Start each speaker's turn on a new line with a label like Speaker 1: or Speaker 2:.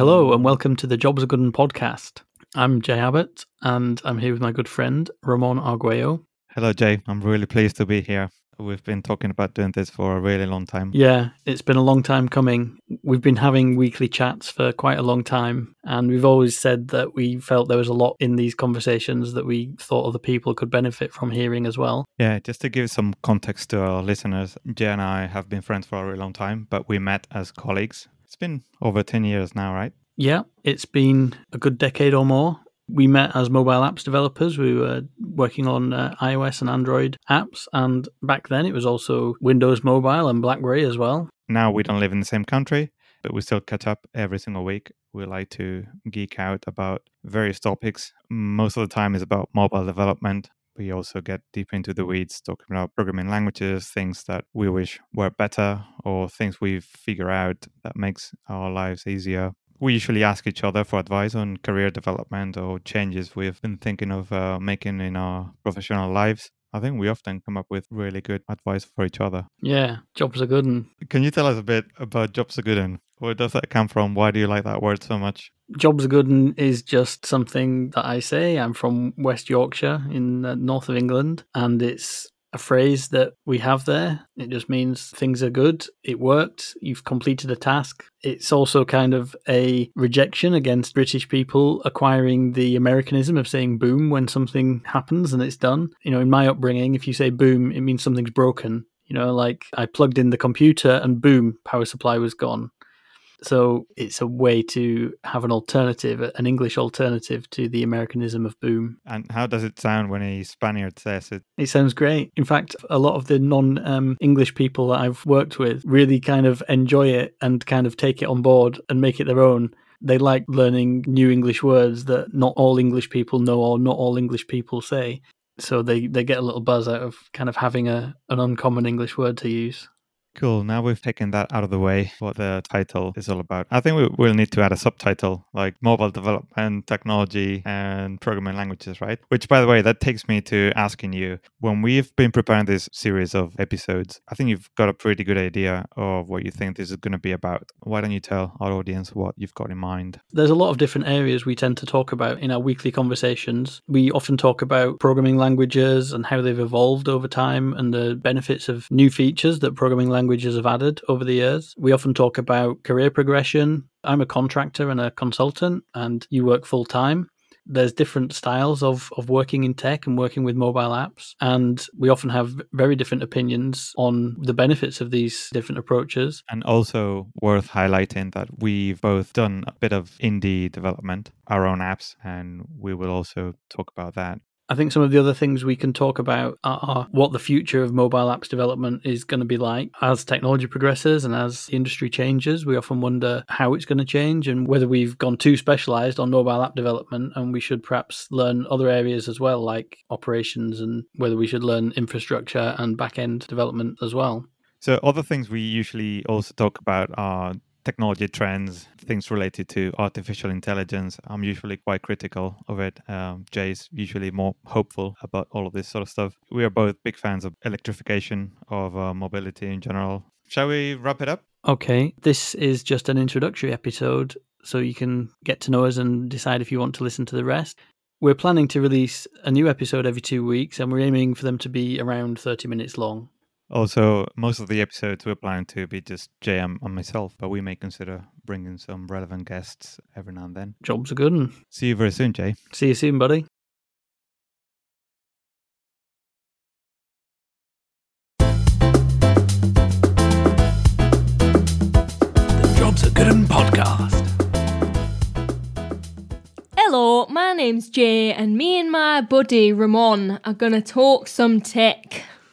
Speaker 1: Hello and welcome to the Jobsagoodun podcast. I'm Jay Abbott and I'm here with my good friend Ramon Arguello.
Speaker 2: Hello, Jay. I'm really pleased to be here. We've been talking about doing this for a really long time.
Speaker 1: Yeah, it's been a long time coming. We've been having weekly chats for quite a long time, and we've always said that we felt there was a lot in these conversations that we thought other people could benefit from hearing as well.
Speaker 2: Yeah, just to give some context to our listeners, Jay and I have been friends for a really long time, but we met as colleagues. It's been over 10 years now, right?
Speaker 1: Yeah, it's been a good decade or more. We met as mobile apps developers. We were working on uh, iOS and Android apps, and back then it was also Windows Mobile and BlackBerry as well.
Speaker 2: Now we don't live in the same country, but we still catch up every single week. We like to geek out about various topics. Most of the time is about mobile development. We also get deep into the weeds, talking about programming languages, things that we wish were better, or things we figure out that makes our lives easier we usually ask each other for advice on career development or changes we've been thinking of uh, making in our professional lives. I think we often come up with really good advice for each other.
Speaker 1: Yeah, jobs are good. And
Speaker 2: Can you tell us a bit about jobs are good and where does that come from? Why do you like that word so much?
Speaker 1: jobs are good is just something that I say. I'm from West Yorkshire in the north of England, and it's a phrase that we have there. It just means things are good, it worked, you've completed a task. It's also kind of a rejection against British people acquiring the Americanism of saying boom when something happens and it's done. You know, in my upbringing, if you say boom, it means something's broken. You know, like I plugged in the computer and boom, power supply was gone. So it's a way to have an alternative, an English alternative to the Americanism of boom.
Speaker 2: And how does it sound when a Spaniard says it?
Speaker 1: It sounds great. In fact, a lot of the non um, English people that I've worked with really kind of enjoy it and kind of take it on board and make it their own. They like learning new English words that not all English people know or not all English people say. So they, they get a little buzz out of kind of having a, an uncommon English word to use.
Speaker 2: Cool. Now we've taken that out of the way, what the title is all about. I think we will need to add a subtitle like mobile development, technology, and programming languages, right? Which, by the way, that takes me to asking you when we've been preparing this series of episodes, I think you've got a pretty good idea of what you think this is going to be about. Why don't you tell our audience what you've got in mind?
Speaker 1: There's a lot of different areas we tend to talk about in our weekly conversations. We often talk about programming languages and how they've evolved over time and the benefits of new features that programming languages languages have added over the years. We often talk about career progression. I'm a contractor and a consultant, and you work full time there's different styles of, of working in tech and working with mobile apps. And we often have very different opinions on the benefits of these different approaches.
Speaker 2: And also worth highlighting that we've both done a bit of indie development, our own apps, and we will also talk about that.
Speaker 1: I think some of the other things we can talk about are what the future of mobile apps development is going to be like. As technology progresses and as the industry changes, we often wonder how it's going to change and whether we've gone too specialized on mobile app development and we should perhaps learn other areas as well, like operations, and whether we should learn infrastructure and back end development as well.
Speaker 2: So, other things we usually also talk about are technology trends, things related to artificial intelligence. I'm usually quite critical of it. Um, Jay's usually more hopeful about all of this sort of stuff. We are both big fans of electrification, of uh, mobility in general. Shall we wrap it up?
Speaker 1: Okay, this is just an introductory episode, so you can get to know us and decide if you want to listen to the rest. We're planning to release a new episode every two weeks, and we're aiming for them to be around 30 minutes long.
Speaker 2: Oh, also, most of the episodes we're planning to be just JM and myself, but we may consider bringing some relevant guests every now and then.
Speaker 1: Jobs are good. And
Speaker 2: See you very soon, Jay.
Speaker 1: see you soon, buddy.
Speaker 3: The Jobsagoodun podcast.
Speaker 4: Hello, my name's Jay, and me and my buddy Ramon are gonna talk some tech.